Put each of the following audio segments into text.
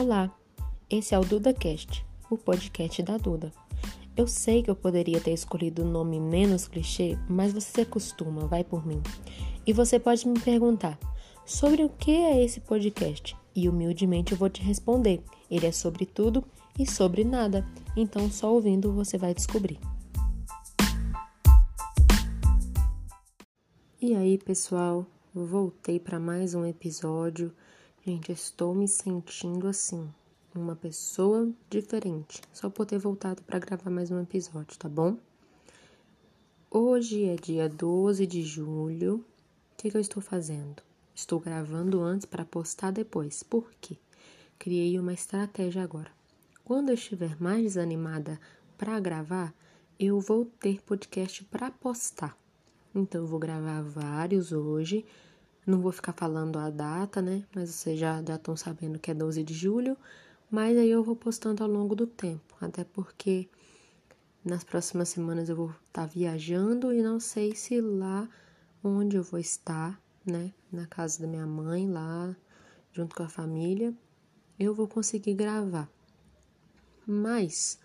Olá, esse é o DudaCast, o podcast da Duda. Eu sei que eu poderia ter escolhido um nome menos clichê, mas você se acostuma, vai por mim. E você pode me perguntar sobre o que é esse podcast? E humildemente eu vou te responder. Ele é sobre tudo e sobre nada, então só ouvindo você vai descobrir. E aí, pessoal, voltei para mais um episódio. Gente, estou me sentindo assim, uma pessoa diferente, só por ter voltado para gravar mais um episódio, tá bom? Hoje é dia 12 de julho. O que, que eu estou fazendo? Estou gravando antes para postar depois. Por quê? Criei uma estratégia agora. Quando eu estiver mais desanimada para gravar, eu vou ter podcast para postar. Então eu vou gravar vários hoje não vou ficar falando a data, né? Mas vocês já estão sabendo que é 12 de julho. Mas aí eu vou postando ao longo do tempo. Até porque nas próximas semanas eu vou estar tá viajando e não sei se lá onde eu vou estar, né? Na casa da minha mãe, lá junto com a família, eu vou conseguir gravar. Mas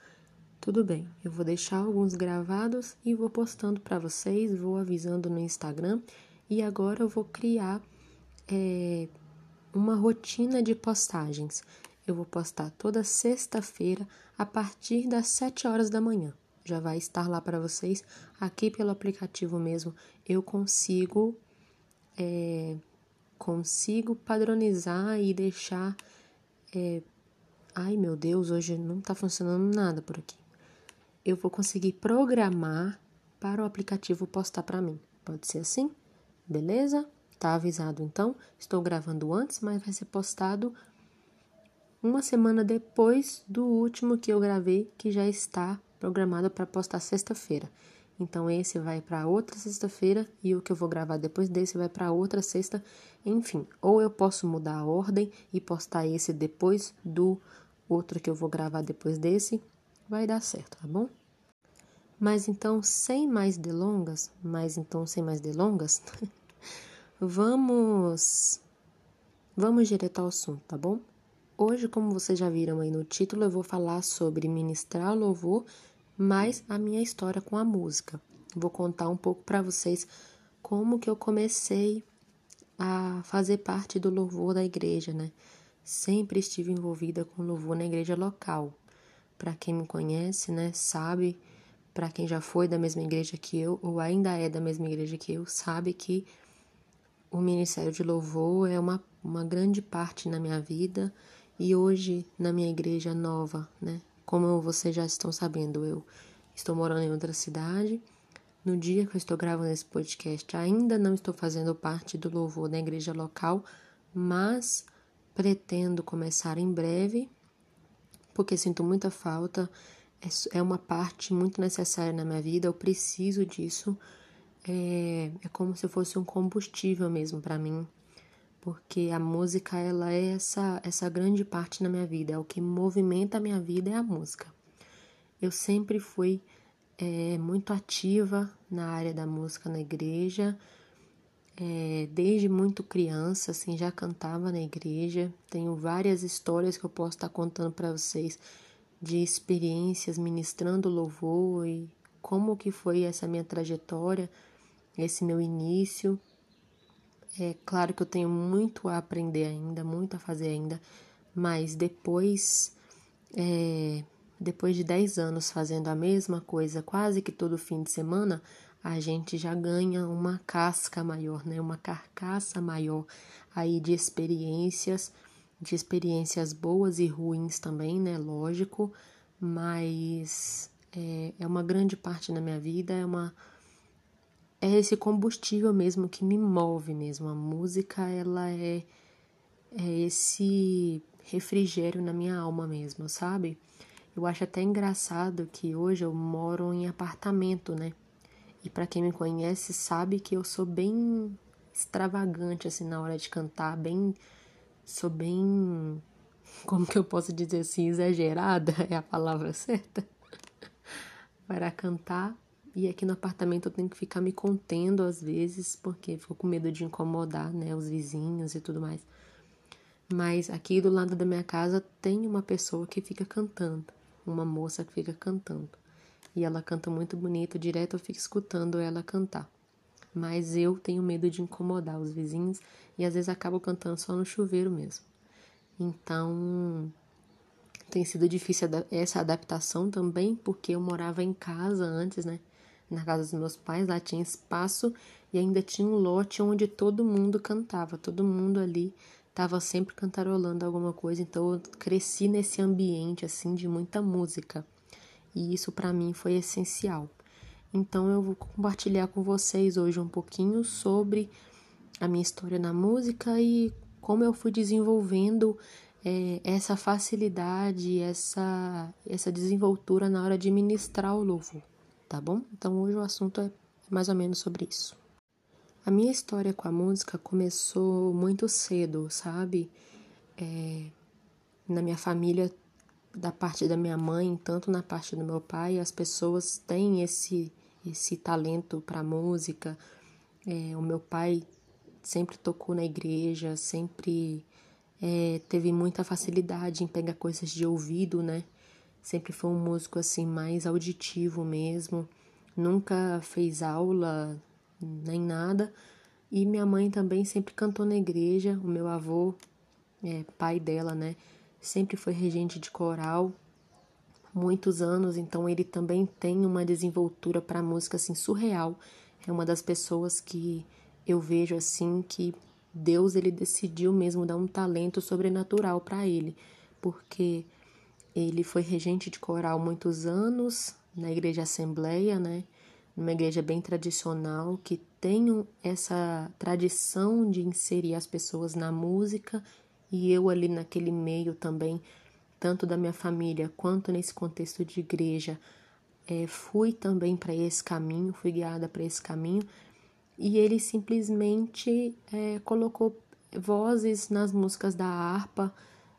tudo bem, eu vou deixar alguns gravados e vou postando para vocês, vou avisando no Instagram e agora eu vou criar é, uma rotina de postagens. Eu vou postar toda sexta-feira a partir das 7 horas da manhã. Já vai estar lá para vocês. Aqui pelo aplicativo mesmo eu consigo é, consigo padronizar e deixar. É, ai meu Deus, hoje não está funcionando nada por aqui. Eu vou conseguir programar para o aplicativo postar para mim. Pode ser assim? Beleza? Tá avisado então. Estou gravando antes, mas vai ser postado uma semana depois do último que eu gravei, que já está programado para postar sexta-feira. Então esse vai para outra sexta-feira e o que eu vou gravar depois desse vai para outra sexta. Enfim, ou eu posso mudar a ordem e postar esse depois do outro que eu vou gravar depois desse. Vai dar certo, tá bom? Mas então, sem mais delongas, mas então sem mais delongas, vamos vamos direto ao assunto, tá bom? Hoje, como vocês já viram aí no título, eu vou falar sobre ministrar louvor, mais a minha história com a música. Vou contar um pouco para vocês como que eu comecei a fazer parte do louvor da igreja, né? Sempre estive envolvida com louvor na igreja local. Para quem me conhece, né, sabe para quem já foi da mesma igreja que eu ou ainda é da mesma igreja que eu, sabe que o ministério de louvor é uma, uma grande parte na minha vida e hoje na minha igreja nova, né? Como vocês já estão sabendo, eu estou morando em outra cidade. No dia que eu estou gravando esse podcast, ainda não estou fazendo parte do louvor da igreja local, mas pretendo começar em breve, porque sinto muita falta é, é uma parte muito necessária na minha vida, eu preciso disso. É, é como se fosse um combustível mesmo para mim, porque a música ela é essa, essa grande parte na minha vida, é o que movimenta a minha vida é a música. Eu sempre fui é, muito ativa na área da música na igreja, é, desde muito criança, assim, já cantava na igreja. Tenho várias histórias que eu posso estar contando para vocês de experiências ministrando louvor e como que foi essa minha trajetória, esse meu início. É claro que eu tenho muito a aprender ainda, muito a fazer ainda, mas depois, é, depois de 10 anos fazendo a mesma coisa quase que todo fim de semana, a gente já ganha uma casca maior, né? Uma carcaça maior aí de experiências de experiências boas e ruins também, né? Lógico, mas é, é uma grande parte na minha vida, é uma é esse combustível mesmo que me move mesmo. A música, ela é, é esse refrigério na minha alma mesmo, sabe? Eu acho até engraçado que hoje eu moro em apartamento, né? E para quem me conhece sabe que eu sou bem extravagante assim na hora de cantar, bem sou bem. Como que eu posso dizer assim? Exagerada é a palavra certa. Para cantar. E aqui no apartamento eu tenho que ficar me contendo às vezes, porque fico com medo de incomodar, né, os vizinhos e tudo mais. Mas aqui do lado da minha casa tem uma pessoa que fica cantando, uma moça que fica cantando. E ela canta muito bonito, direto eu fico escutando ela cantar. Mas eu tenho medo de incomodar os vizinhos e às vezes acabo cantando só no chuveiro mesmo. Então, tem sido difícil essa adaptação também, porque eu morava em casa antes, né? Na casa dos meus pais, lá tinha espaço e ainda tinha um lote onde todo mundo cantava, todo mundo ali estava sempre cantarolando alguma coisa, então eu cresci nesse ambiente assim de muita música. E isso para mim foi essencial. Então eu vou compartilhar com vocês hoje um pouquinho sobre a minha história na música e como eu fui desenvolvendo é, essa facilidade, essa, essa desenvoltura na hora de ministrar o louvor, tá bom? Então hoje o assunto é mais ou menos sobre isso. A minha história com a música começou muito cedo, sabe? É, na minha família, da parte da minha mãe, tanto na parte do meu pai, as pessoas têm esse, esse talento para música. É, o meu pai sempre tocou na igreja, sempre é, teve muita facilidade em pegar coisas de ouvido, né? Sempre foi um músico assim mais auditivo mesmo. Nunca fez aula, nem nada. E minha mãe também sempre cantou na igreja. O meu avô, é, pai dela, né, sempre foi regente de coral muitos anos, então ele também tem uma desenvoltura para música assim surreal. É uma das pessoas que eu vejo assim que Deus ele decidiu mesmo dar um talento sobrenatural para ele, porque ele foi regente de coral muitos anos na igreja Assembleia, né? numa igreja bem tradicional, que tenham essa tradição de inserir as pessoas na música e eu ali naquele meio também, tanto da minha família quanto nesse contexto de igreja, é, fui também para esse caminho, fui guiada para esse caminho e ele simplesmente é, colocou vozes nas músicas da harpa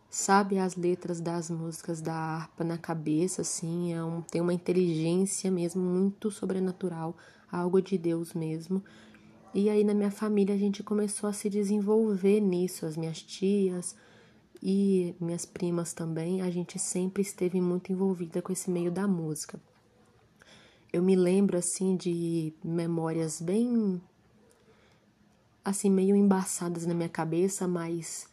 sabe as letras das músicas da harpa na cabeça, assim, é um, tem uma inteligência mesmo muito sobrenatural, algo de Deus mesmo. E aí na minha família a gente começou a se desenvolver nisso, as minhas tias e minhas primas também, a gente sempre esteve muito envolvida com esse meio da música. Eu me lembro assim de memórias bem assim meio embaçadas na minha cabeça, mas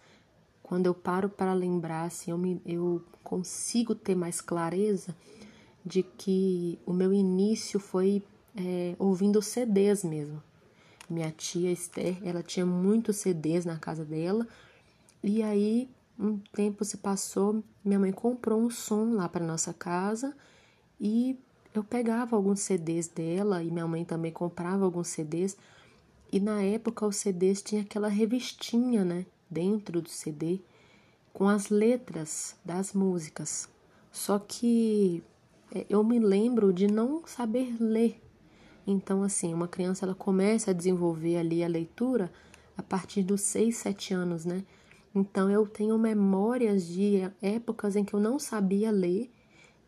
quando eu paro para lembrar, assim, eu, me, eu consigo ter mais clareza de que o meu início foi é, ouvindo CDs mesmo. Minha tia Esther, ela tinha muitos CDs na casa dela, e aí um tempo se passou, minha mãe comprou um som lá para nossa casa e eu pegava alguns CDs dela e minha mãe também comprava alguns CDs. E na época os CDs tinha aquela revistinha, né? dentro do CD com as letras das músicas. Só que é, eu me lembro de não saber ler. Então, assim, uma criança ela começa a desenvolver ali a leitura a partir dos 6, 7 anos, né? Então, eu tenho memórias de épocas em que eu não sabia ler,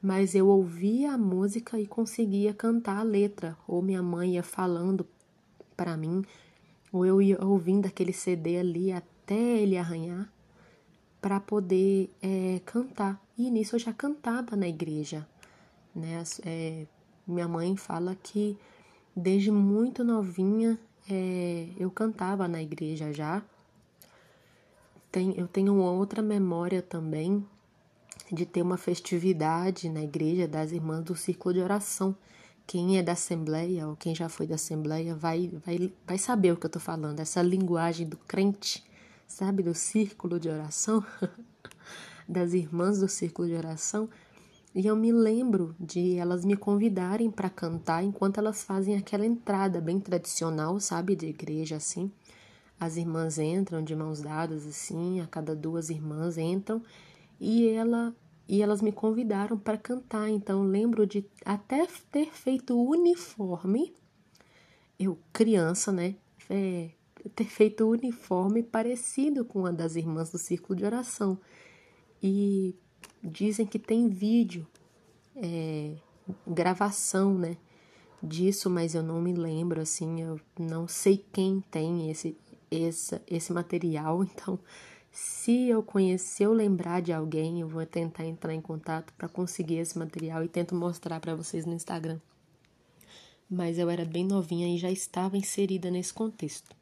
mas eu ouvia a música e conseguia cantar a letra, ou minha mãe ia falando para mim, ou eu ia ouvindo aquele CD ali até ele arranhar para poder é, cantar. E nisso eu já cantava na igreja. Né? É, minha mãe fala que desde muito novinha é, eu cantava na igreja já. Tem, eu tenho outra memória também de ter uma festividade na igreja das irmãs do círculo de oração. Quem é da Assembleia ou quem já foi da Assembleia vai, vai, vai saber o que eu estou falando, essa linguagem do crente sabe, do círculo de oração, das irmãs do círculo de oração, e eu me lembro de elas me convidarem para cantar enquanto elas fazem aquela entrada bem tradicional, sabe, de igreja assim. As irmãs entram de mãos dadas assim, a cada duas irmãs entram e ela e elas me convidaram para cantar. Então lembro de até ter feito uniforme. Eu criança, né? É, ter feito uniforme parecido com uma das irmãs do círculo de oração. E dizem que tem vídeo, é, gravação, né? Disso, mas eu não me lembro, assim, eu não sei quem tem esse, esse, esse material, então Se eu conhecer ou lembrar de alguém, eu vou tentar entrar em contato para conseguir esse material e tento mostrar para vocês no Instagram. Mas eu era bem novinha e já estava inserida nesse contexto.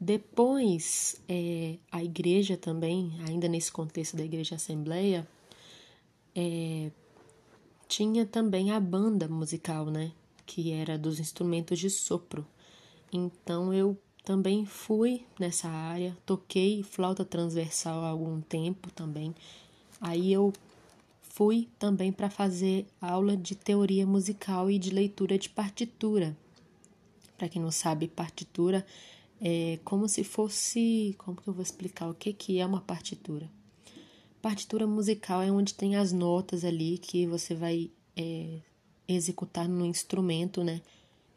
Depois, é, a igreja também, ainda nesse contexto da igreja assembleia, é, tinha também a banda musical, né? Que era dos instrumentos de sopro. Então eu também fui nessa área, toquei flauta transversal há algum tempo também. Aí eu fui também para fazer aula de teoria musical e de leitura de partitura. Para quem não sabe, partitura é como se fosse. Como que eu vou explicar o que, que é uma partitura? Partitura musical é onde tem as notas ali que você vai é, executar no instrumento, né?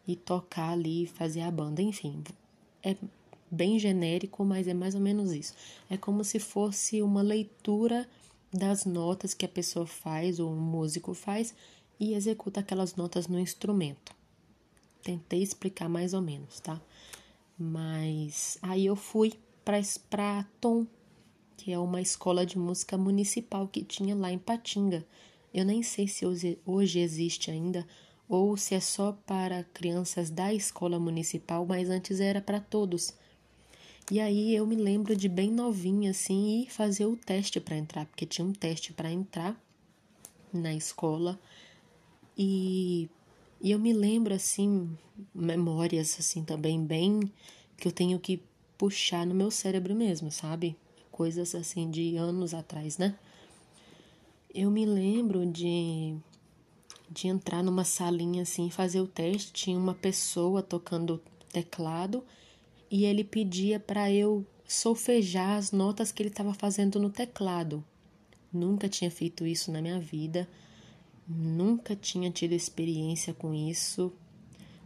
E tocar ali, fazer a banda. Enfim, é bem genérico, mas é mais ou menos isso. É como se fosse uma leitura das notas que a pessoa faz ou um músico faz e executa aquelas notas no instrumento. Tentei explicar mais ou menos, tá? Mas aí eu fui para Tom, que é uma escola de música municipal que tinha lá em Patinga. Eu nem sei se hoje existe ainda ou se é só para crianças da escola municipal, mas antes era para todos. E aí eu me lembro de bem novinha assim ir fazer o teste para entrar, porque tinha um teste para entrar na escola. E e eu me lembro, assim, memórias, assim, também bem que eu tenho que puxar no meu cérebro mesmo, sabe? Coisas, assim, de anos atrás, né? Eu me lembro de, de entrar numa salinha, assim, fazer o teste. Tinha uma pessoa tocando teclado e ele pedia para eu solfejar as notas que ele estava fazendo no teclado. Nunca tinha feito isso na minha vida. Nunca tinha tido experiência com isso.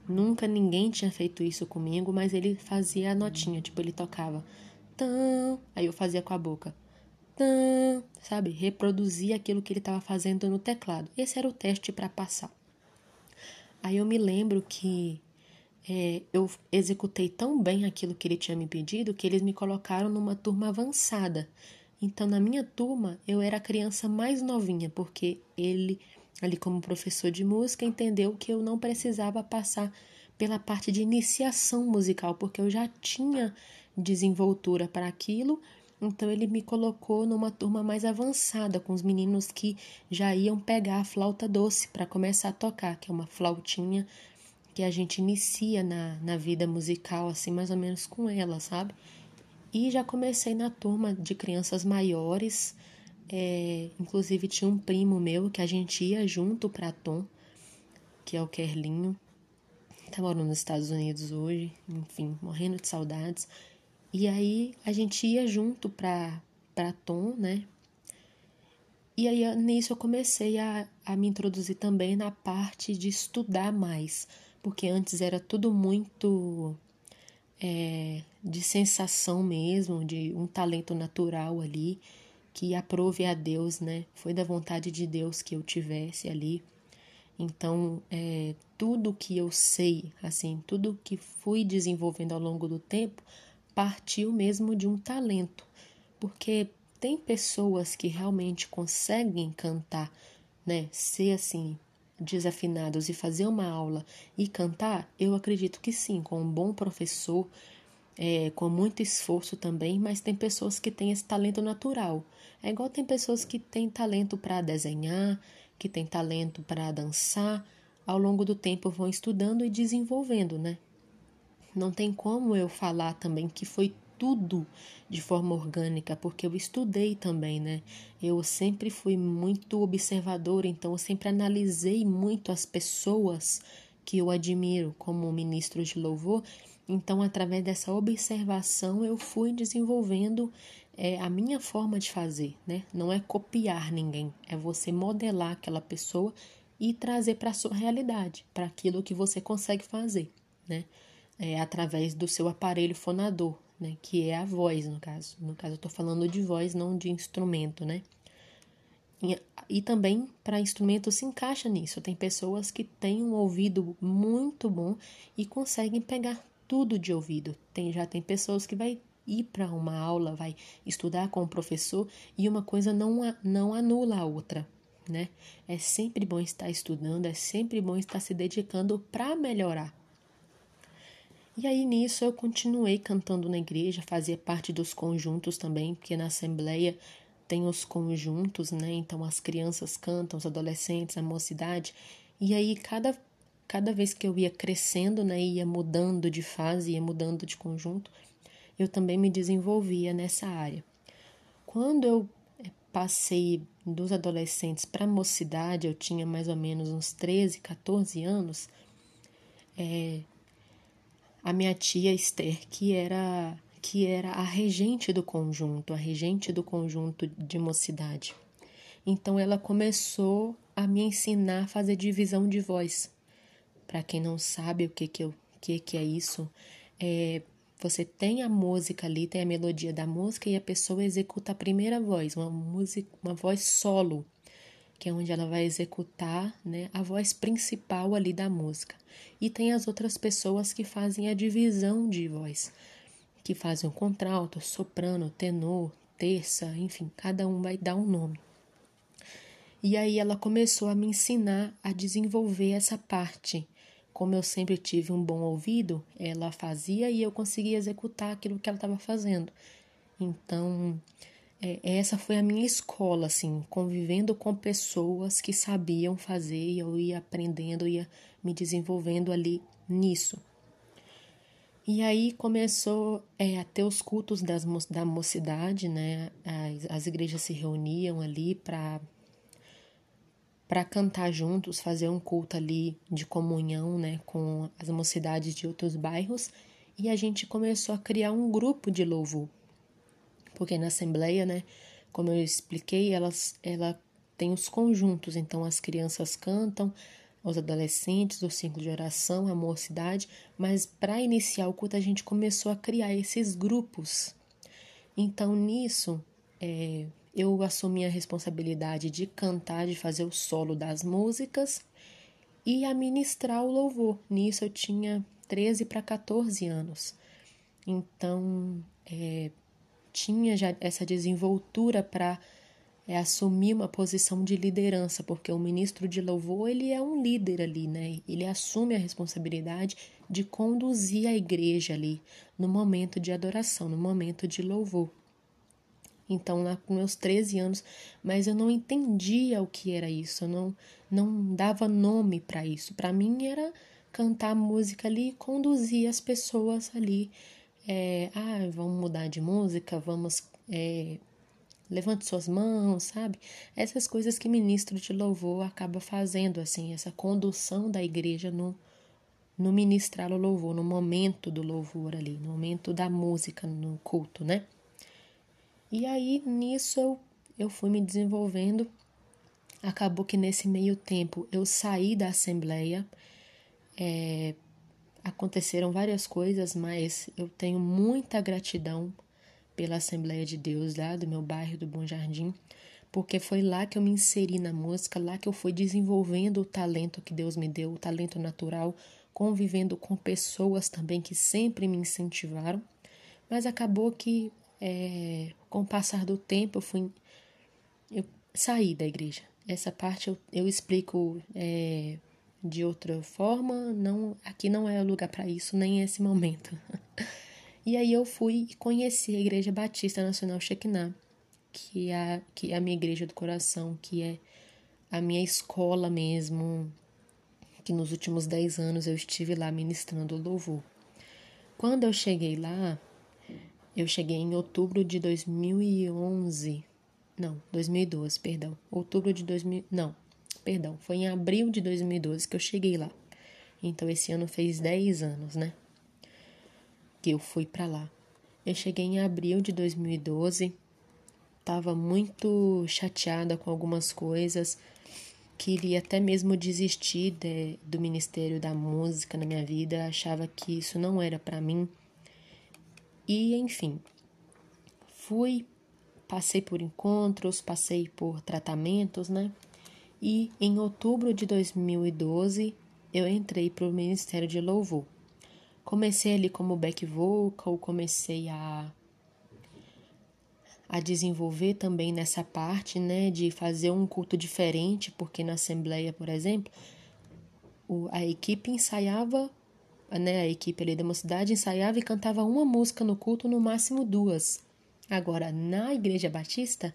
Nunca ninguém tinha feito isso comigo, mas ele fazia a notinha, tipo, ele tocava. Tã, aí eu fazia com a boca. Tã, sabe? Reproduzia aquilo que ele estava fazendo no teclado. Esse era o teste para passar. Aí eu me lembro que é, eu executei tão bem aquilo que ele tinha me pedido que eles me colocaram numa turma avançada. Então, na minha turma, eu era a criança mais novinha, porque ele ali como professor de música, entendeu que eu não precisava passar pela parte de iniciação musical, porque eu já tinha desenvoltura para aquilo. Então ele me colocou numa turma mais avançada, com os meninos que já iam pegar a flauta doce para começar a tocar, que é uma flautinha que a gente inicia na, na vida musical, assim, mais ou menos com ela, sabe? E já comecei na turma de crianças maiores, é, inclusive tinha um primo meu que a gente ia junto para Tom, que é o Kerlinho. Tá morando nos Estados Unidos hoje, enfim, morrendo de saudades. E aí a gente ia junto para para Tom, né? E aí nisso eu comecei a, a me introduzir também na parte de estudar mais, porque antes era tudo muito é, de sensação mesmo, de um talento natural ali que aprove a Deus, né? Foi da vontade de Deus que eu tivesse ali. Então, é, tudo que eu sei, assim, tudo que fui desenvolvendo ao longo do tempo, partiu mesmo de um talento. Porque tem pessoas que realmente conseguem cantar, né? Ser assim, desafinados e fazer uma aula e cantar, eu acredito que sim, com um bom professor, é, com muito esforço também, mas tem pessoas que têm esse talento natural. É igual tem pessoas que têm talento para desenhar, que têm talento para dançar, ao longo do tempo vão estudando e desenvolvendo, né? Não tem como eu falar também que foi tudo de forma orgânica, porque eu estudei também, né? Eu sempre fui muito observadora, então eu sempre analisei muito as pessoas que eu admiro como ministros de louvor então, através dessa observação, eu fui desenvolvendo é, a minha forma de fazer, né? Não é copiar ninguém, é você modelar aquela pessoa e trazer para a sua realidade, para aquilo que você consegue fazer, né? É, através do seu aparelho fonador, né? Que é a voz, no caso. No caso, eu estou falando de voz, não de instrumento, né? E, e também para instrumento se encaixa nisso. Tem pessoas que têm um ouvido muito bom e conseguem pegar tudo de ouvido. Tem já tem pessoas que vai ir para uma aula, vai estudar com o professor e uma coisa não, não anula a outra, né? É sempre bom estar estudando, é sempre bom estar se dedicando para melhorar. E aí nisso eu continuei cantando na igreja, fazia parte dos conjuntos também, porque na assembleia tem os conjuntos, né? Então as crianças cantam, os adolescentes, a mocidade. E aí cada cada vez que eu ia crescendo, né, ia mudando de fase, ia mudando de conjunto, eu também me desenvolvia nessa área. Quando eu eh, passei dos adolescentes para a mocidade, eu tinha mais ou menos uns 13, 14 anos, é, a minha tia Esther, que era que era a regente do conjunto, a regente do conjunto de mocidade. Então ela começou a me ensinar a fazer divisão de voz. Para quem não sabe o que que, eu, que, que é isso, é, você tem a música ali, tem a melodia da música e a pessoa executa a primeira voz, uma música, uma voz solo, que é onde ela vai executar, né, a voz principal ali da música. E tem as outras pessoas que fazem a divisão de voz, que fazem o contralto, soprano, tenor, terça, enfim, cada um vai dar um nome. E aí ela começou a me ensinar a desenvolver essa parte como eu sempre tive um bom ouvido, ela fazia e eu conseguia executar aquilo que ela estava fazendo. Então, é, essa foi a minha escola, assim, convivendo com pessoas que sabiam fazer e eu ia aprendendo, ia me desenvolvendo ali nisso. E aí começou é, a ter os cultos das, da mocidade, né? As, as igrejas se reuniam ali para para cantar juntos, fazer um culto ali de comunhão, né, com as mocidades de outros bairros, e a gente começou a criar um grupo de louvor. Porque na assembleia, né, como eu expliquei, elas ela tem os conjuntos, então as crianças cantam, os adolescentes, o ciclo de oração, a mocidade, mas para iniciar o culto a gente começou a criar esses grupos. Então nisso, é, eu assumi a responsabilidade de cantar, de fazer o solo das músicas e administrar o louvor. Nisso eu tinha 13 para 14 anos. Então, é, tinha já essa desenvoltura para é, assumir uma posição de liderança, porque o ministro de louvor ele é um líder ali, né? Ele assume a responsabilidade de conduzir a igreja ali no momento de adoração, no momento de louvor. Então, lá com meus 13 anos, mas eu não entendia o que era isso, eu não, não dava nome para isso. Para mim era cantar música ali conduzir as pessoas ali. É, ah, vamos mudar de música, vamos. É, levante suas mãos, sabe? Essas coisas que ministro de louvor acaba fazendo, assim, essa condução da igreja no, no ministrar o louvor, no momento do louvor ali, no momento da música no culto, né? E aí nisso eu, eu fui me desenvolvendo. Acabou que nesse meio tempo eu saí da Assembleia. É, aconteceram várias coisas, mas eu tenho muita gratidão pela Assembleia de Deus lá do meu bairro do Bom Jardim, porque foi lá que eu me inseri na música, lá que eu fui desenvolvendo o talento que Deus me deu, o talento natural, convivendo com pessoas também que sempre me incentivaram. Mas acabou que é, com o passar do tempo, eu fui. Eu saí da igreja. Essa parte eu, eu explico é, de outra forma. Não, aqui não é o lugar para isso, nem esse momento. e aí eu fui e conheci a Igreja Batista Nacional Shekinah, que é, a, que é a minha igreja do coração, que é a minha escola mesmo, que nos últimos 10 anos eu estive lá ministrando louvor. Quando eu cheguei lá, eu cheguei em outubro de 2011. Não, 2012, perdão. Outubro de 2000. Não, perdão. Foi em abril de 2012 que eu cheguei lá. Então esse ano fez 10 anos, né? Que eu fui para lá. Eu cheguei em abril de 2012. Tava muito chateada com algumas coisas. Queria até mesmo desistir de, do Ministério da Música na minha vida. Achava que isso não era para mim e enfim, fui, passei por encontros, passei por tratamentos, né? E em outubro de 2012 eu entrei para o Ministério de Louvor. Comecei ali como back vocal, comecei a a desenvolver também nessa parte, né, de fazer um culto diferente, porque na assembleia, por exemplo, o, a equipe ensaiava, né, a equipe ali da mocidade ensaiava e cantava uma música no culto, no máximo duas. Agora, na igreja batista,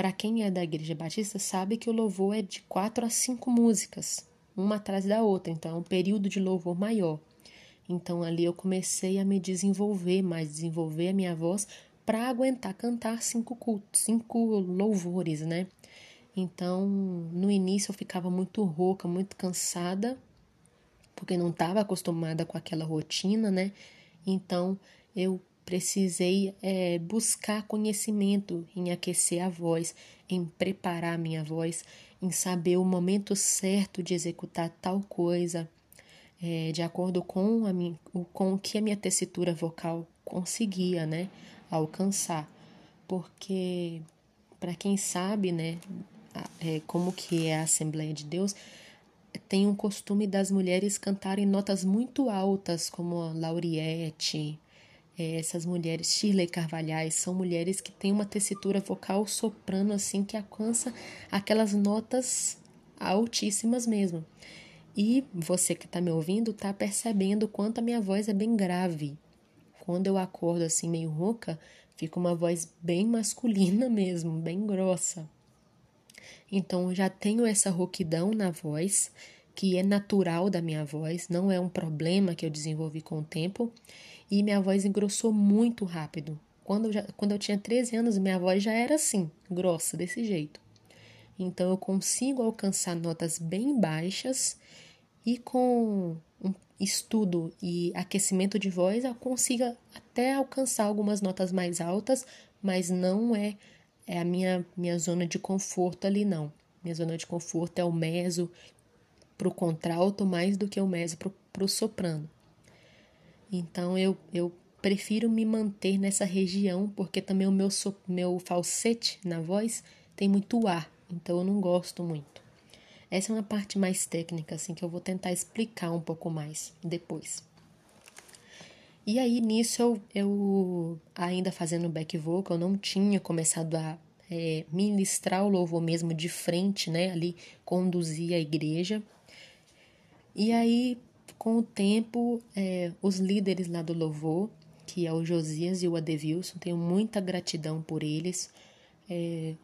para quem é da igreja batista, sabe que o louvor é de quatro a cinco músicas, uma atrás da outra, então é um período de louvor maior. Então ali eu comecei a me desenvolver mais, desenvolver a minha voz para aguentar cantar cinco cultos, cinco louvores, né? Então, no início eu ficava muito rouca, muito cansada, porque não estava acostumada com aquela rotina, né? Então, eu precisei é, buscar conhecimento em aquecer a voz, em preparar a minha voz, em saber o momento certo de executar tal coisa, é, de acordo com, a minha, com o que a minha tessitura vocal conseguia, né, alcançar. Porque, para quem sabe, né, é, como que é a Assembleia de Deus, tem um costume das mulheres cantarem notas muito altas, como a Lauriette, essas mulheres, Shirley Carvalhais, são mulheres que têm uma tessitura vocal soprano assim que alcança aquelas notas altíssimas mesmo. E você que está me ouvindo está percebendo quanto a minha voz é bem grave. Quando eu acordo assim meio rouca, fica uma voz bem masculina mesmo, bem grossa. Então eu já tenho essa rouquidão na voz, que é natural da minha voz, não é um problema que eu desenvolvi com o tempo, e minha voz engrossou muito rápido. Quando eu, já, quando eu tinha 13 anos, minha voz já era assim, grossa, desse jeito. Então eu consigo alcançar notas bem baixas e com um estudo e aquecimento de voz eu consigo até alcançar algumas notas mais altas, mas não é, é a minha, minha zona de conforto ali, não. Minha zona de conforto é o meso para o contralto mais do que o meso para o soprano. Então eu, eu prefiro me manter nessa região, porque também o meu, meu falsete na voz tem muito ar então eu não gosto muito. Essa é uma parte mais técnica, assim, que eu vou tentar explicar um pouco mais depois. E aí, nisso, eu, eu ainda fazendo back vocal, eu não tinha começado a é, ministrar o louvor mesmo de frente, né? Ali, conduzir a igreja. E aí, com o tempo, é, os líderes lá do louvor, que é o Josias e o Adevilson, tenho muita gratidão por eles. É,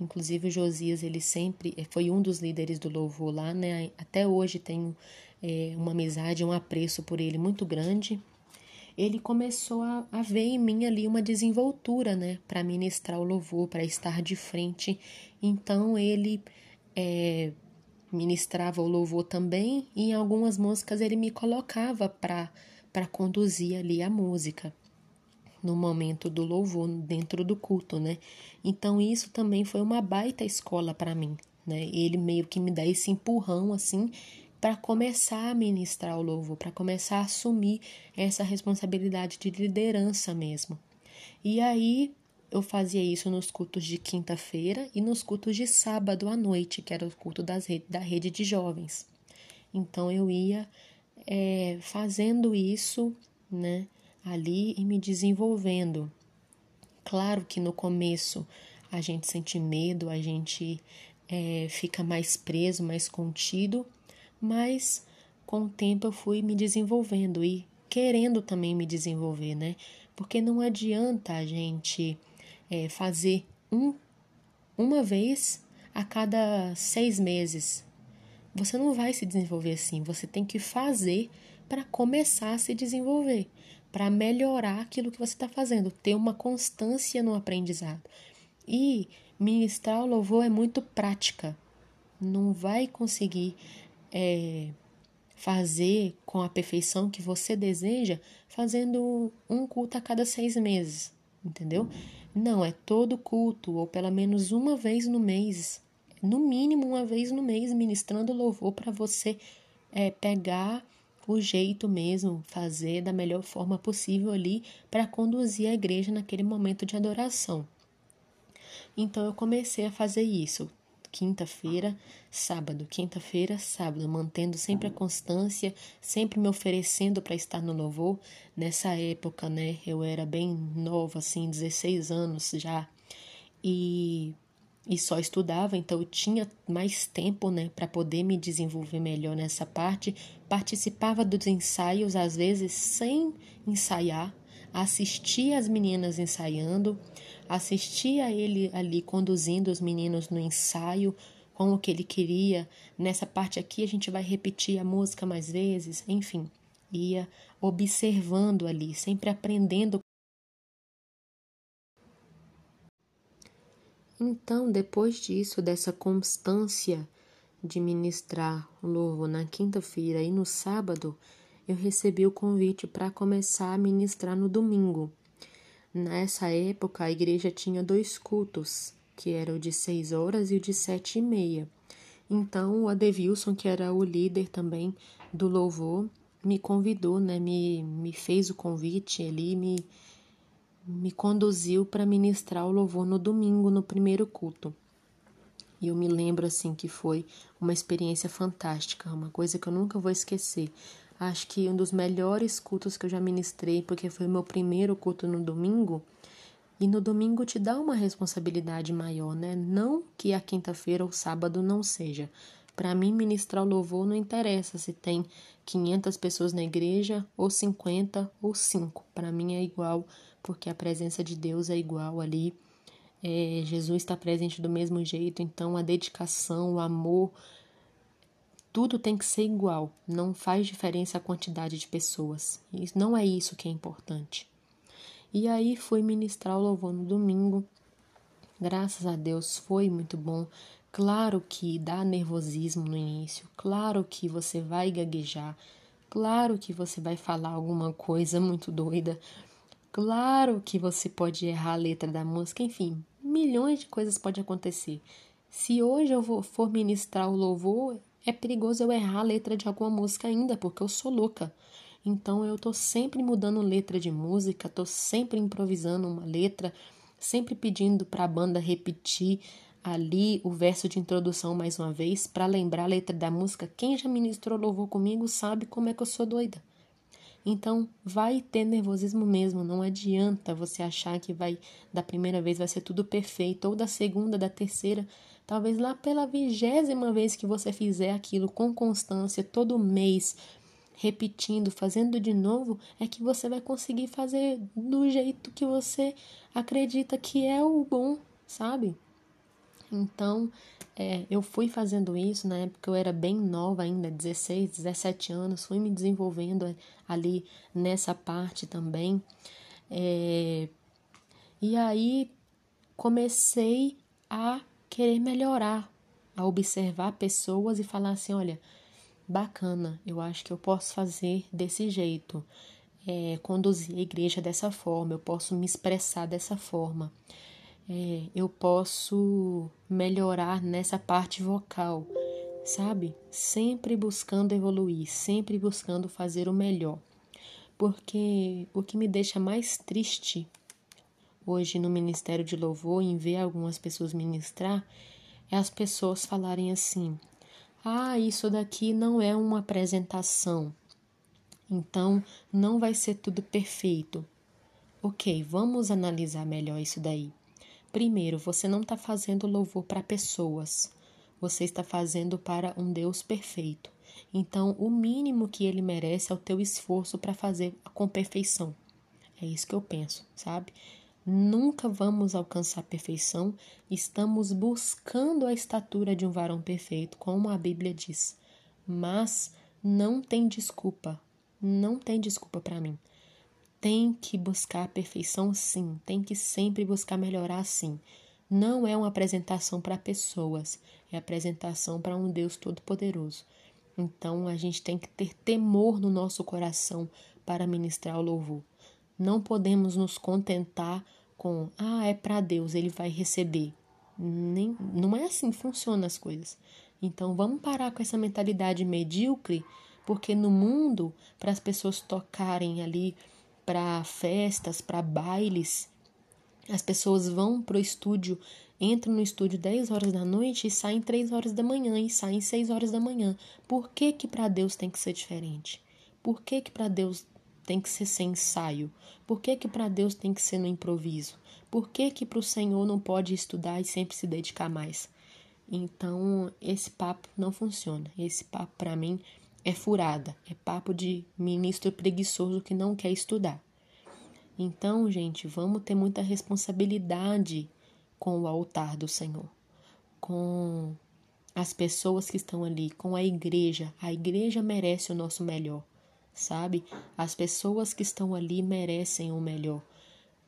Inclusive o Josias, ele sempre eh, foi um dos líderes do louvor lá, né? Até hoje tenho é, uma amizade, um apreço por ele muito grande. Ele começou a, a ver em mim ali uma desenvoltura, né? Para ministrar o louvor, para estar de frente. Então ele é, ministrava o louvor também e em algumas músicas ele me colocava para conduzir ali a música no momento do louvor, dentro do culto, né? Então isso também foi uma baita escola para mim, né? Ele meio que me dá esse empurrão assim para começar a ministrar o louvor, para começar a assumir essa responsabilidade de liderança mesmo. E aí eu fazia isso nos cultos de quinta-feira e nos cultos de sábado à noite, que era o culto das rede, da rede de jovens. Então eu ia é, fazendo isso, né? ali e me desenvolvendo. Claro que no começo a gente sente medo, a gente é, fica mais preso, mais contido, mas com o tempo eu fui me desenvolvendo e querendo também me desenvolver, né? Porque não adianta a gente é, fazer um, uma vez a cada seis meses. Você não vai se desenvolver assim, você tem que fazer para começar a se desenvolver para melhorar aquilo que você está fazendo, ter uma constância no aprendizado. E ministrar o louvor é muito prática. Não vai conseguir é, fazer com a perfeição que você deseja fazendo um culto a cada seis meses, entendeu? Não, é todo culto, ou pelo menos uma vez no mês, no mínimo uma vez no mês, ministrando louvor para você é, pegar o jeito mesmo, fazer da melhor forma possível ali para conduzir a igreja naquele momento de adoração. Então eu comecei a fazer isso, quinta-feira, sábado, quinta-feira, sábado, mantendo sempre a constância, sempre me oferecendo para estar no louvor. Nessa época, né, eu era bem nova, assim, 16 anos já, e, e só estudava, então eu tinha mais tempo né, para poder me desenvolver melhor nessa parte. Participava dos ensaios, às vezes sem ensaiar, assistia as meninas ensaiando, assistia ele ali conduzindo os meninos no ensaio, com o que ele queria. Nessa parte aqui a gente vai repetir a música mais vezes, enfim, ia observando ali, sempre aprendendo. Então, depois disso, dessa constância de ministrar o louvor na quinta-feira e no sábado, eu recebi o convite para começar a ministrar no domingo. Nessa época, a igreja tinha dois cultos, que era o de seis horas e o de sete e meia. Então, o Adevilson, que era o líder também do louvor, me convidou, né? Me, me fez o convite ali, me, me conduziu para ministrar o louvor no domingo, no primeiro culto. E eu me lembro assim que foi uma experiência fantástica, uma coisa que eu nunca vou esquecer. Acho que um dos melhores cultos que eu já ministrei, porque foi o meu primeiro culto no domingo. E no domingo te dá uma responsabilidade maior, né? Não que a quinta-feira ou sábado não seja. Para mim, ministrar o louvor não interessa se tem 500 pessoas na igreja ou 50 ou 5. Para mim é igual, porque a presença de Deus é igual ali. É, Jesus está presente do mesmo jeito, então a dedicação, o amor, tudo tem que ser igual, não faz diferença a quantidade de pessoas. Não é isso que é importante. E aí fui ministrar o louvor no domingo. Graças a Deus foi muito bom. Claro que dá nervosismo no início, claro que você vai gaguejar, claro que você vai falar alguma coisa muito doida, claro que você pode errar a letra da música, enfim, milhões de coisas podem acontecer. Se hoje eu for ministrar o louvor, é perigoso eu errar a letra de alguma música ainda, porque eu sou louca. Então eu tô sempre mudando letra de música, tô sempre improvisando uma letra, sempre pedindo para a banda repetir ali o verso de introdução mais uma vez para lembrar a letra da música. Quem já ministrou louvor comigo sabe como é que eu sou doida. Então, vai ter nervosismo mesmo, não adianta você achar que vai da primeira vez vai ser tudo perfeito ou da segunda, da terceira, Talvez lá pela vigésima vez que você fizer aquilo com constância, todo mês, repetindo, fazendo de novo, é que você vai conseguir fazer do jeito que você acredita que é o bom, sabe? Então, é, eu fui fazendo isso na época eu era bem nova ainda, 16, 17 anos, fui me desenvolvendo ali nessa parte também. É, e aí comecei a querer melhorar, a observar pessoas e falar assim: olha, bacana, eu acho que eu posso fazer desse jeito, é, conduzir a igreja dessa forma, eu posso me expressar dessa forma, é, eu posso melhorar nessa parte vocal, sabe? Sempre buscando evoluir, sempre buscando fazer o melhor. Porque o que me deixa mais triste hoje no Ministério de Louvor, em ver algumas pessoas ministrar, é as pessoas falarem assim: ah, isso daqui não é uma apresentação, então não vai ser tudo perfeito. Ok, vamos analisar melhor isso daí. Primeiro, você não está fazendo louvor para pessoas, você está fazendo para um Deus perfeito. Então, o mínimo que ele merece é o teu esforço para fazer com perfeição. É isso que eu penso, sabe? Nunca vamos alcançar perfeição, estamos buscando a estatura de um varão perfeito, como a Bíblia diz. Mas não tem desculpa, não tem desculpa para mim. Tem que buscar a perfeição sim, tem que sempre buscar melhorar sim. Não é uma apresentação para pessoas, é apresentação para um Deus todo-poderoso. Então a gente tem que ter temor no nosso coração para ministrar o louvor. Não podemos nos contentar com ah, é para Deus, ele vai receber. Nem, não é assim que funcionam as coisas. Então vamos parar com essa mentalidade medíocre, porque no mundo, para as pessoas tocarem ali para festas, para bailes, as pessoas vão pro estúdio, entram no estúdio 10 horas da noite e saem 3 horas da manhã e saem 6 horas da manhã. Por que que para Deus tem que ser diferente? Por que que para Deus tem que ser sem ensaio? Por que que para Deus tem que ser no improviso? Por que que para o Senhor não pode estudar e sempre se dedicar mais? Então, esse papo não funciona. Esse papo para mim é furada, é papo de ministro preguiçoso que não quer estudar. Então, gente, vamos ter muita responsabilidade com o altar do Senhor, com as pessoas que estão ali, com a igreja. A igreja merece o nosso melhor, sabe? As pessoas que estão ali merecem o melhor.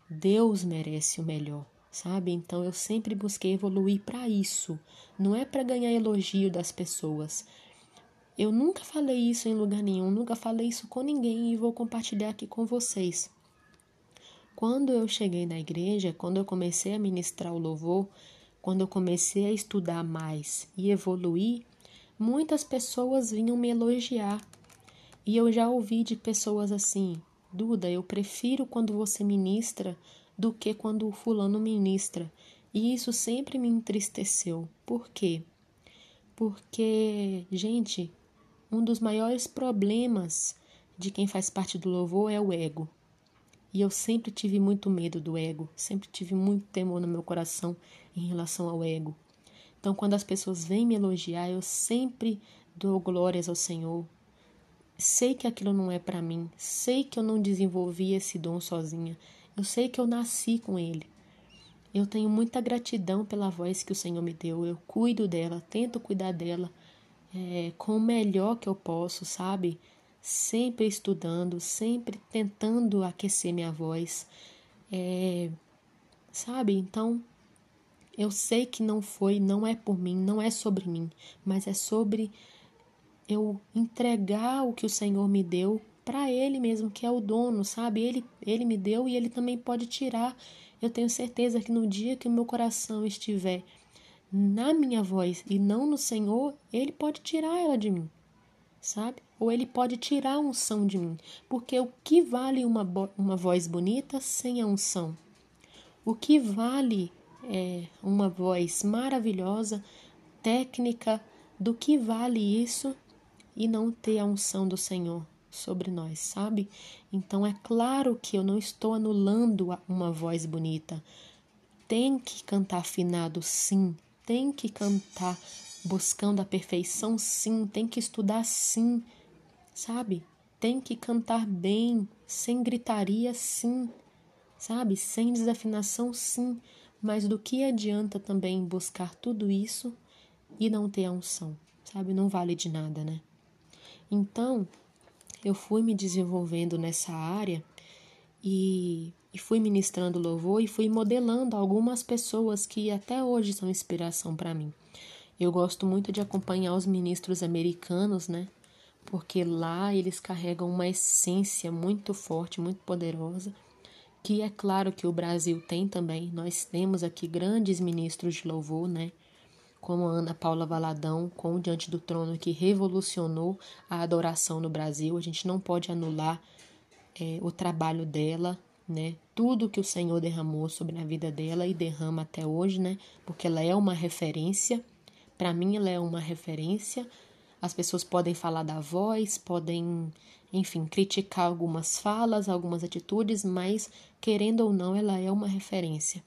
Deus merece o melhor, sabe? Então eu sempre busquei evoluir para isso. Não é para ganhar elogio das pessoas. Eu nunca falei isso em lugar nenhum, nunca falei isso com ninguém e vou compartilhar aqui com vocês. Quando eu cheguei na igreja, quando eu comecei a ministrar o louvor, quando eu comecei a estudar mais e evoluir, muitas pessoas vinham me elogiar. E eu já ouvi de pessoas assim: Duda, eu prefiro quando você ministra do que quando o fulano ministra. E isso sempre me entristeceu. Por quê? Porque, gente, um dos maiores problemas de quem faz parte do louvor é o ego. E eu sempre tive muito medo do ego, sempre tive muito temor no meu coração em relação ao ego. Então, quando as pessoas vêm me elogiar, eu sempre dou glórias ao Senhor. Sei que aquilo não é para mim, sei que eu não desenvolvi esse dom sozinha, eu sei que eu nasci com ele. Eu tenho muita gratidão pela voz que o Senhor me deu, eu cuido dela, tento cuidar dela é, com o melhor que eu posso, sabe? sempre estudando, sempre tentando aquecer minha voz. É, sabe? Então, eu sei que não foi, não é por mim, não é sobre mim, mas é sobre eu entregar o que o Senhor me deu para Ele mesmo, que é o dono, sabe? Ele, ele me deu e Ele também pode tirar. Eu tenho certeza que no dia que o meu coração estiver na minha voz e não no Senhor, Ele pode tirar ela de mim sabe? Ou ele pode tirar a unção de mim, porque o que vale uma, uma voz bonita sem a unção? O que vale é, uma voz maravilhosa, técnica, do que vale isso e não ter a unção do Senhor sobre nós, sabe? Então é claro que eu não estou anulando uma voz bonita. Tem que cantar afinado, sim. Tem que cantar buscando a perfeição, sim, tem que estudar, sim, sabe? Tem que cantar bem, sem gritaria, sim, sabe? Sem desafinação, sim. Mas do que adianta também buscar tudo isso e não ter a unção, sabe? Não vale de nada, né? Então, eu fui me desenvolvendo nessa área e, e fui ministrando louvor e fui modelando algumas pessoas que até hoje são inspiração para mim. Eu gosto muito de acompanhar os ministros americanos, né? Porque lá eles carregam uma essência muito forte, muito poderosa, que é claro que o Brasil tem também. Nós temos aqui grandes ministros de louvor, né? Como Ana Paula Valadão, com Diante do Trono, que revolucionou a adoração no Brasil. A gente não pode anular é, o trabalho dela, né? Tudo que o Senhor derramou sobre a vida dela e derrama até hoje, né? Porque ela é uma referência para mim, ela é uma referência. As pessoas podem falar da voz, podem, enfim, criticar algumas falas, algumas atitudes, mas, querendo ou não, ela é uma referência.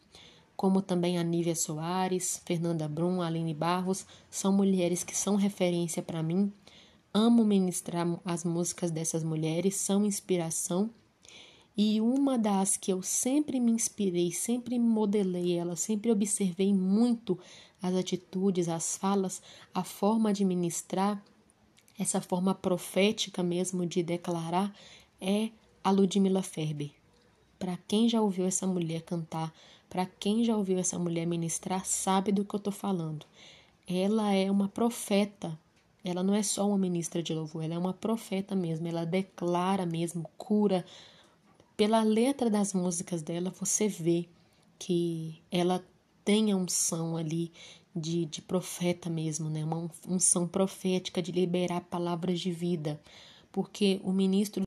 Como também a Nívia Soares, Fernanda Brum, Aline Barros, são mulheres que são referência para mim. Amo ministrar as músicas dessas mulheres, são inspiração. E uma das que eu sempre me inspirei, sempre modelei ela, sempre observei muito as atitudes, as falas, a forma de ministrar, essa forma profética mesmo de declarar, é a Ludmila Ferber. Para quem já ouviu essa mulher cantar, para quem já ouviu essa mulher ministrar, sabe do que eu estou falando. Ela é uma profeta. Ela não é só uma ministra de louvor, ela é uma profeta mesmo. Ela declara mesmo, cura. Pela letra das músicas dela, você vê que ela tem a unção ali de, de profeta mesmo, né? Uma unção profética de liberar palavras de vida, porque o ministro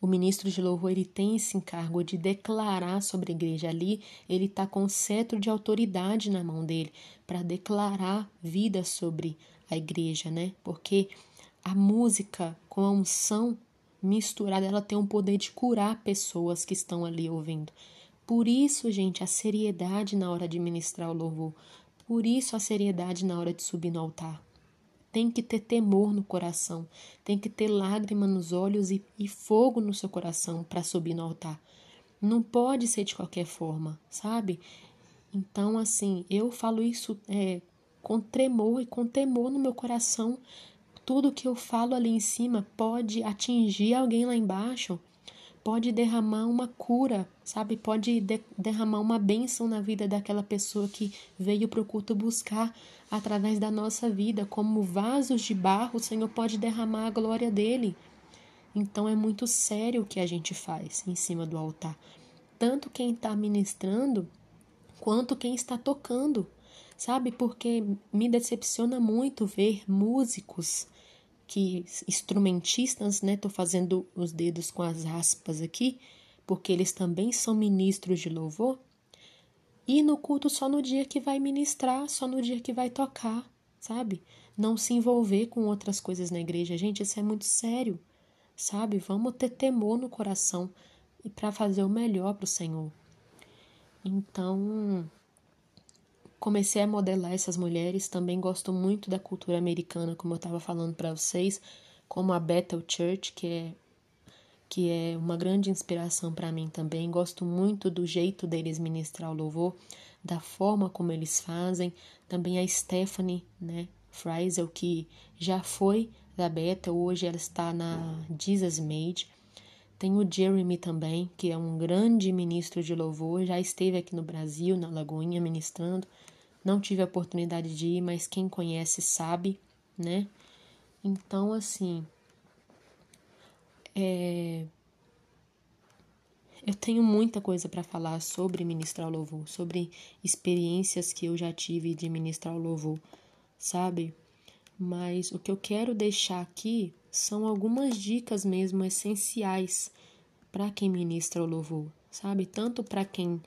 O ministro de louvor ele tem esse encargo de declarar sobre a igreja ali, ele está com o cetro de autoridade na mão dele para declarar vida sobre a igreja, né? Porque a música com a unção misturada, ela tem o poder de curar pessoas que estão ali ouvindo. Por isso, gente, a seriedade na hora de ministrar o louvor. Por isso, a seriedade na hora de subir no altar. Tem que ter temor no coração, tem que ter lágrima nos olhos e, e fogo no seu coração para subir no altar. Não pode ser de qualquer forma, sabe? Então, assim, eu falo isso é, com tremor e com temor no meu coração. Tudo que eu falo ali em cima pode atingir alguém lá embaixo, pode derramar uma cura, sabe? Pode de derramar uma bênção na vida daquela pessoa que veio para o culto buscar através da nossa vida. Como vasos de barro, o Senhor pode derramar a glória dele. Então é muito sério o que a gente faz em cima do altar. Tanto quem está ministrando quanto quem está tocando, sabe? Porque me decepciona muito ver músicos que instrumentistas, né? Tô fazendo os dedos com as aspas aqui, porque eles também são ministros de louvor. E no culto só no dia que vai ministrar, só no dia que vai tocar, sabe? Não se envolver com outras coisas na igreja. Gente, isso é muito sério sabe? Vamos ter temor no coração e para fazer o melhor para o Senhor. Então, comecei a modelar essas mulheres. Também gosto muito da cultura americana, como eu estava falando para vocês, como a Bethel Church, que é que é uma grande inspiração para mim também. Gosto muito do jeito deles ministrar o louvor, da forma como eles fazem. Também a Stephanie, né, Freisel, que já foi da Beta, hoje ela está na Jesus Made. Tem o Jeremy também, que é um grande ministro de louvor, já esteve aqui no Brasil, na Lagoinha, ministrando. Não tive a oportunidade de ir, mas quem conhece sabe, né? Então, assim, é... eu tenho muita coisa para falar sobre ministrar o louvor, sobre experiências que eu já tive de ministrar o louvor, sabe? mas o que eu quero deixar aqui são algumas dicas mesmo essenciais para quem ministra o louvor, sabe? Tanto para quem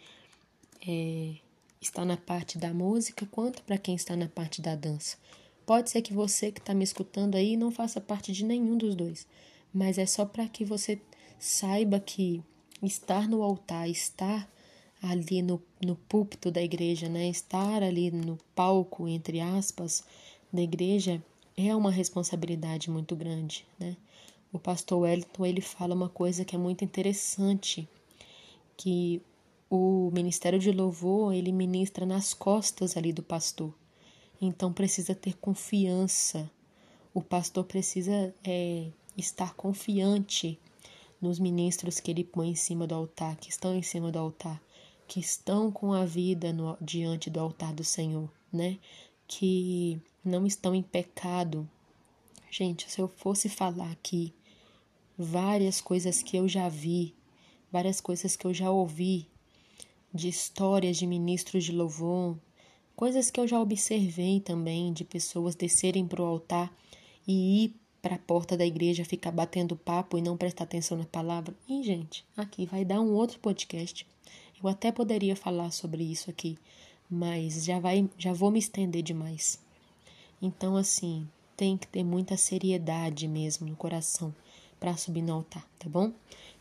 é, está na parte da música quanto para quem está na parte da dança. Pode ser que você que está me escutando aí não faça parte de nenhum dos dois, mas é só para que você saiba que estar no altar, estar ali no, no púlpito da igreja, né? Estar ali no palco, entre aspas, da igreja é uma responsabilidade muito grande, né? O pastor Wellington, ele fala uma coisa que é muito interessante, que o ministério de louvor, ele ministra nas costas ali do pastor. Então precisa ter confiança. O pastor precisa é, estar confiante nos ministros que ele põe em cima do altar, que estão em cima do altar, que estão com a vida no, diante do altar do Senhor, né? Que não estão em pecado. Gente, se eu fosse falar aqui várias coisas que eu já vi, várias coisas que eu já ouvi de histórias de ministros de louvor, coisas que eu já observei também de pessoas descerem para o altar e ir para a porta da igreja ficar batendo papo e não prestar atenção na palavra. E, gente, aqui vai dar um outro podcast. Eu até poderia falar sobre isso aqui, mas já vai, já vou me estender demais. Então, assim, tem que ter muita seriedade mesmo no coração para subir no altar, tá bom?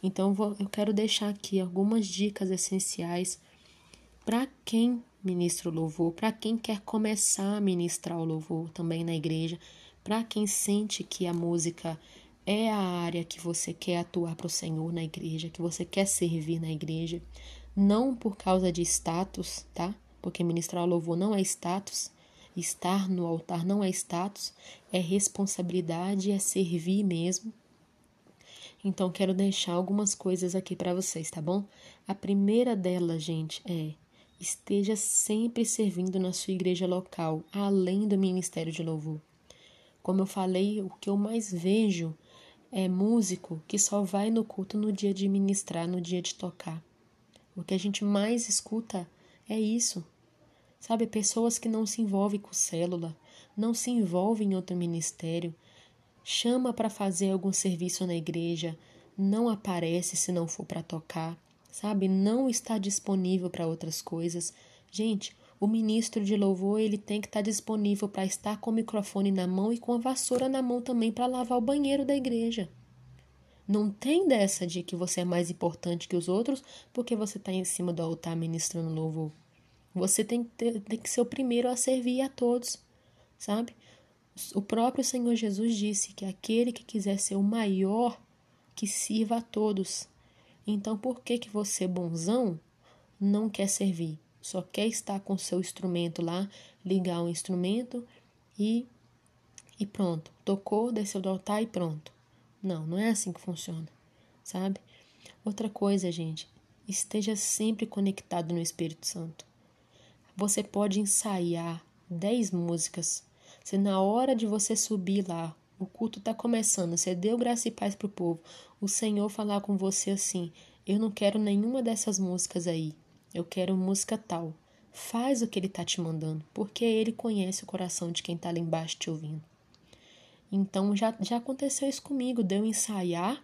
Então, vou, eu quero deixar aqui algumas dicas essenciais para quem ministra o louvor, para quem quer começar a ministrar o louvor também na igreja, para quem sente que a música é a área que você quer atuar para o Senhor na igreja, que você quer servir na igreja, não por causa de status, tá? Porque ministrar o louvor não é status, Estar no altar não é status, é responsabilidade, é servir mesmo. Então, quero deixar algumas coisas aqui para vocês, tá bom? A primeira delas, gente, é esteja sempre servindo na sua igreja local, além do ministério de louvor. Como eu falei, o que eu mais vejo é músico que só vai no culto no dia de ministrar, no dia de tocar. O que a gente mais escuta é isso. Sabe, pessoas que não se envolvem com célula, não se envolvem em outro ministério, chama para fazer algum serviço na igreja, não aparece se não for para tocar, sabe? Não está disponível para outras coisas. Gente, O ministro de louvor ele tem que estar disponível para estar com o microfone na mão e com a vassoura na mão também para lavar o banheiro da igreja. Não tem dessa de que você é mais importante que os outros porque você está em cima do altar ministrando louvor. Você tem que, ter, tem que ser o primeiro a servir a todos, sabe? O próprio Senhor Jesus disse que aquele que quiser ser o maior, que sirva a todos. Então, por que que você, bonzão, não quer servir? Só quer estar com seu instrumento lá, ligar o instrumento e e pronto. Tocou, desceu do altar e pronto. Não, não é assim que funciona, sabe? Outra coisa, gente, esteja sempre conectado no Espírito Santo. Você pode ensaiar 10 músicas. Se na hora de você subir lá, o culto está começando, você deu graça e paz para o povo, o Senhor falar com você assim: Eu não quero nenhuma dessas músicas aí, eu quero música tal. Faz o que ele está te mandando, porque ele conhece o coração de quem está lá embaixo te ouvindo. Então já, já aconteceu isso comigo, deu ensaiar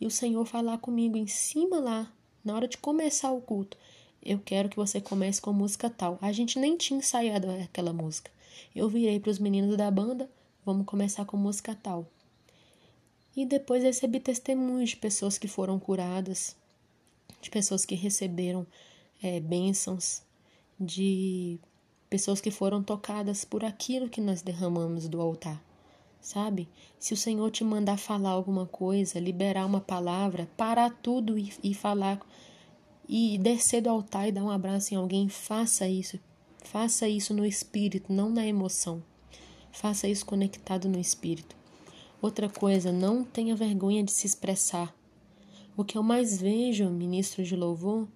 e o Senhor falar comigo em cima lá, na hora de começar o culto eu quero que você comece com música tal. A gente nem tinha ensaiado aquela música. Eu virei para os meninos da banda, vamos começar com música tal. E depois recebi testemunhos de pessoas que foram curadas, de pessoas que receberam é, bênçãos, de pessoas que foram tocadas por aquilo que nós derramamos do altar. Sabe? Se o Senhor te mandar falar alguma coisa, liberar uma palavra, parar tudo e, e falar e descer do altar e dar um abraço em alguém, faça isso. Faça isso no espírito, não na emoção. Faça isso conectado no espírito. Outra coisa, não tenha vergonha de se expressar. O que eu mais vejo, ministro de louvor,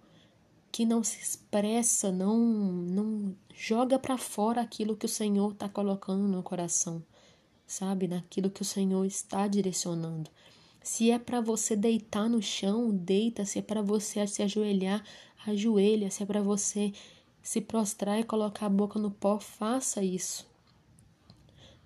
que não se expressa, não, não joga para fora aquilo que o Senhor está colocando no coração, sabe? Naquilo que o Senhor está direcionando. Se é para você deitar no chão, deita. Se é para você se ajoelhar, ajoelha. Se é para você se prostrar e colocar a boca no pó, faça isso.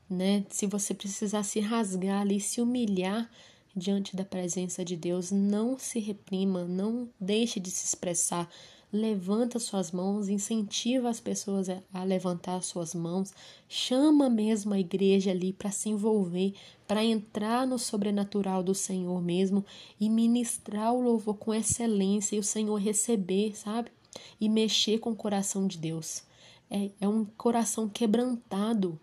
Né? Se você precisar se rasgar ali, se humilhar diante da presença de Deus, não se reprima, não deixe de se expressar levanta suas mãos, incentiva as pessoas a levantar suas mãos, chama mesmo a igreja ali para se envolver, para entrar no sobrenatural do Senhor mesmo e ministrar o louvor com excelência e o Senhor receber, sabe? E mexer com o coração de Deus. É, é um coração quebrantado,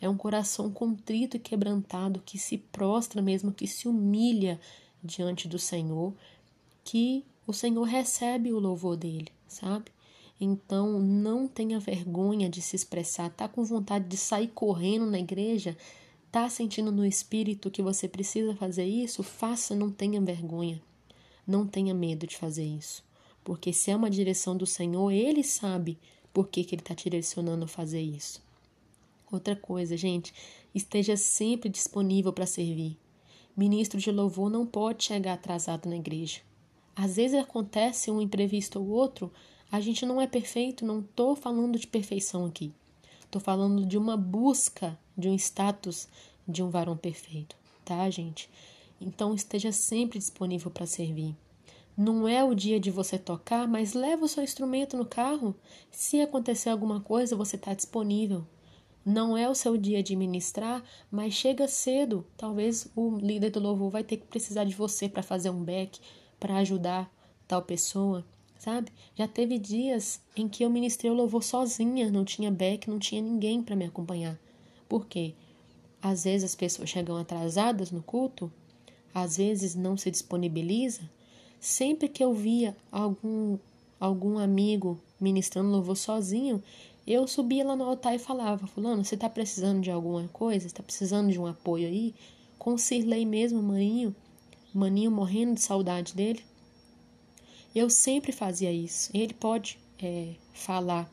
é um coração contrito e quebrantado que se prostra mesmo, que se humilha diante do Senhor, que o Senhor recebe o louvor dele, sabe? Então não tenha vergonha de se expressar. Tá com vontade de sair correndo na igreja? Tá sentindo no espírito que você precisa fazer isso? Faça, não tenha vergonha. Não tenha medo de fazer isso. Porque se é uma direção do Senhor, ele sabe por que, que ele está te direcionando a fazer isso. Outra coisa, gente, esteja sempre disponível para servir. Ministro de louvor não pode chegar atrasado na igreja. Às vezes acontece um imprevisto ou outro, a gente não é perfeito, não estou falando de perfeição aqui. Estou falando de uma busca de um status de um varão perfeito, tá, gente? Então esteja sempre disponível para servir. Não é o dia de você tocar, mas leva o seu instrumento no carro. Se acontecer alguma coisa, você está disponível. Não é o seu dia de ministrar, mas chega cedo. Talvez o líder do louvor vai ter que precisar de você para fazer um back, para ajudar tal pessoa, sabe? Já teve dias em que eu ministrei o louvor sozinha, não tinha back, não tinha ninguém para me acompanhar. Por quê? Às vezes as pessoas chegam atrasadas no culto, às vezes não se disponibiliza. Sempre que eu via algum algum amigo ministrando louvor sozinho, eu subia lá no altar e falava: Fulano, você está precisando de alguma coisa? Está precisando de um apoio aí? Com Cirlei mesmo, maninho, maninho morrendo de saudade dele. Eu sempre fazia isso. Ele pode é, falar,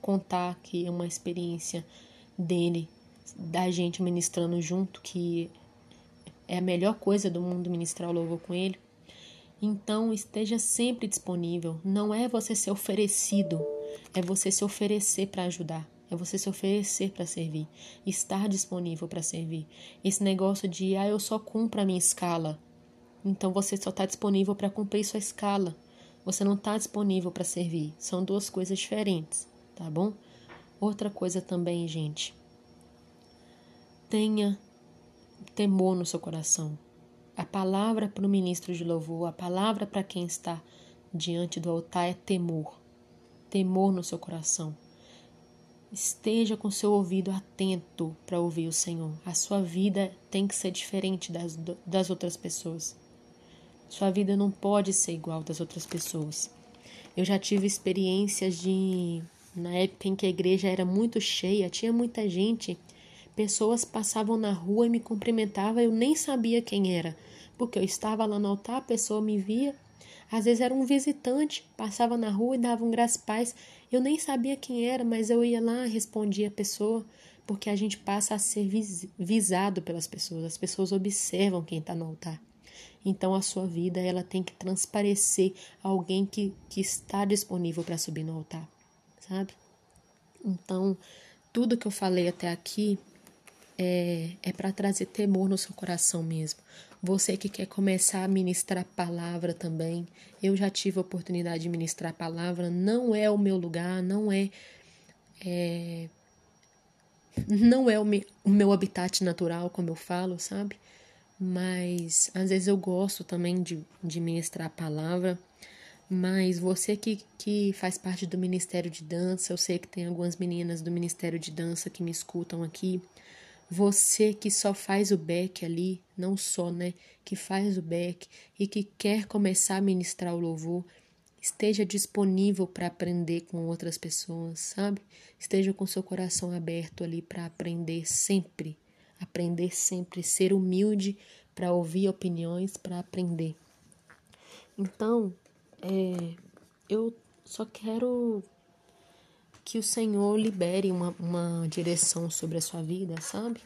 contar que é uma experiência dele, da gente ministrando junto, que é a melhor coisa do mundo ministrar o louvor com ele. Então esteja sempre disponível. Não é você ser oferecido, é você se oferecer para ajudar. É você se oferecer para servir, estar disponível para servir. Esse negócio de, ah, eu só cumpro a minha escala. Então você só está disponível para cumprir sua escala. Você não está disponível para servir. São duas coisas diferentes, tá bom? Outra coisa também, gente. Tenha temor no seu coração. A palavra para o ministro de louvor, a palavra para quem está diante do altar é temor. Temor no seu coração. Esteja com seu ouvido atento para ouvir o Senhor. A sua vida tem que ser diferente das, das outras pessoas. Sua vida não pode ser igual das outras pessoas. Eu já tive experiências de. Na época em que a igreja era muito cheia, tinha muita gente, pessoas passavam na rua e me cumprimentavam, eu nem sabia quem era, porque eu estava lá no altar, a pessoa me via. Às vezes era um visitante, passava na rua e dava um graças paz. Eu nem sabia quem era, mas eu ia lá, respondia a pessoa, porque a gente passa a ser visado pelas pessoas. As pessoas observam quem está no altar. Então a sua vida ela tem que transparecer alguém que, que está disponível para subir no altar, sabe? Então tudo que eu falei até aqui é, é para trazer temor no seu coração mesmo. Você que quer começar a ministrar palavra também, eu já tive a oportunidade de ministrar palavra, não é o meu lugar, não é, é não é o meu, o meu habitat natural, como eu falo, sabe? Mas às vezes eu gosto também de, de ministrar a palavra. Mas você que, que faz parte do Ministério de Dança, eu sei que tem algumas meninas do Ministério de Dança que me escutam aqui. Você que só faz o back ali, não só, né? Que faz o back e que quer começar a ministrar o louvor, esteja disponível para aprender com outras pessoas, sabe? Esteja com seu coração aberto ali para aprender sempre. Aprender sempre, ser humilde para ouvir opiniões, para aprender. Então, é, eu só quero que o Senhor libere uma, uma direção sobre a sua vida, sabe?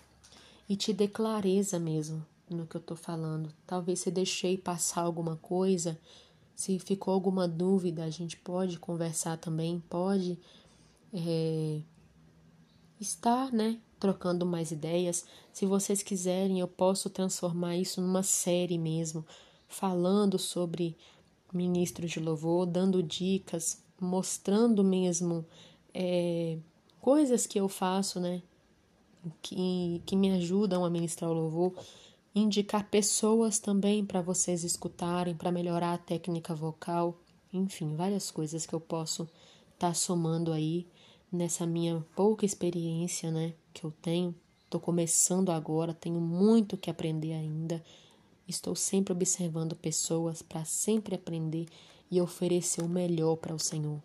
E te dê clareza mesmo no que eu tô falando. Talvez se deixei passar alguma coisa, se ficou alguma dúvida, a gente pode conversar também, pode é, estar, né? Trocando mais ideias. Se vocês quiserem, eu posso transformar isso numa série mesmo, falando sobre ministros de louvor, dando dicas, mostrando mesmo é, coisas que eu faço, né? Que, que me ajudam a ministrar o louvor, indicar pessoas também para vocês escutarem, para melhorar a técnica vocal, enfim, várias coisas que eu posso estar tá somando aí nessa minha pouca experiência, né, que eu tenho. Estou começando agora, tenho muito que aprender ainda. Estou sempre observando pessoas para sempre aprender e oferecer o melhor para o Senhor.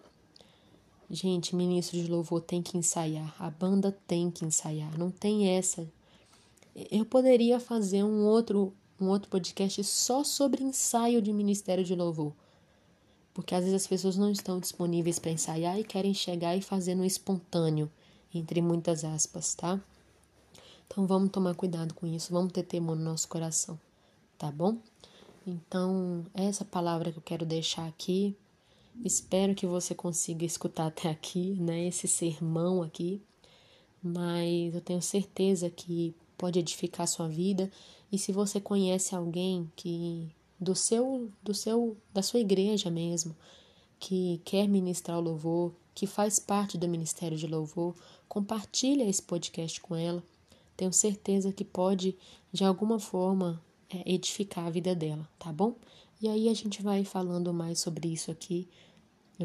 Gente, ministro de louvor tem que ensaiar, a banda tem que ensaiar, não tem essa. Eu poderia fazer um outro um outro podcast só sobre ensaio de ministério de louvor. Porque às vezes as pessoas não estão disponíveis para ensaiar e querem chegar e fazer no espontâneo, entre muitas aspas, tá? Então vamos tomar cuidado com isso, vamos ter temor no nosso coração, tá bom? Então, essa palavra que eu quero deixar aqui Espero que você consiga escutar até aqui, né, esse sermão aqui, mas eu tenho certeza que pode edificar a sua vida e se você conhece alguém que do seu do seu da sua igreja mesmo, que quer ministrar o louvor, que faz parte do ministério de louvor, compartilha esse podcast com ela. Tenho certeza que pode de alguma forma é, edificar a vida dela, tá bom? E aí a gente vai falando mais sobre isso aqui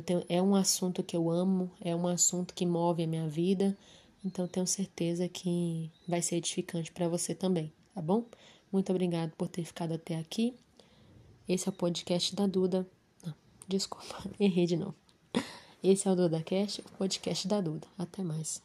tenho, é um assunto que eu amo, é um assunto que move a minha vida, então tenho certeza que vai ser edificante para você também, tá bom? Muito obrigado por ter ficado até aqui. Esse é o podcast da Duda. Não, desculpa, errei de novo. Esse é o Duda Cast, o podcast da Duda. Até mais.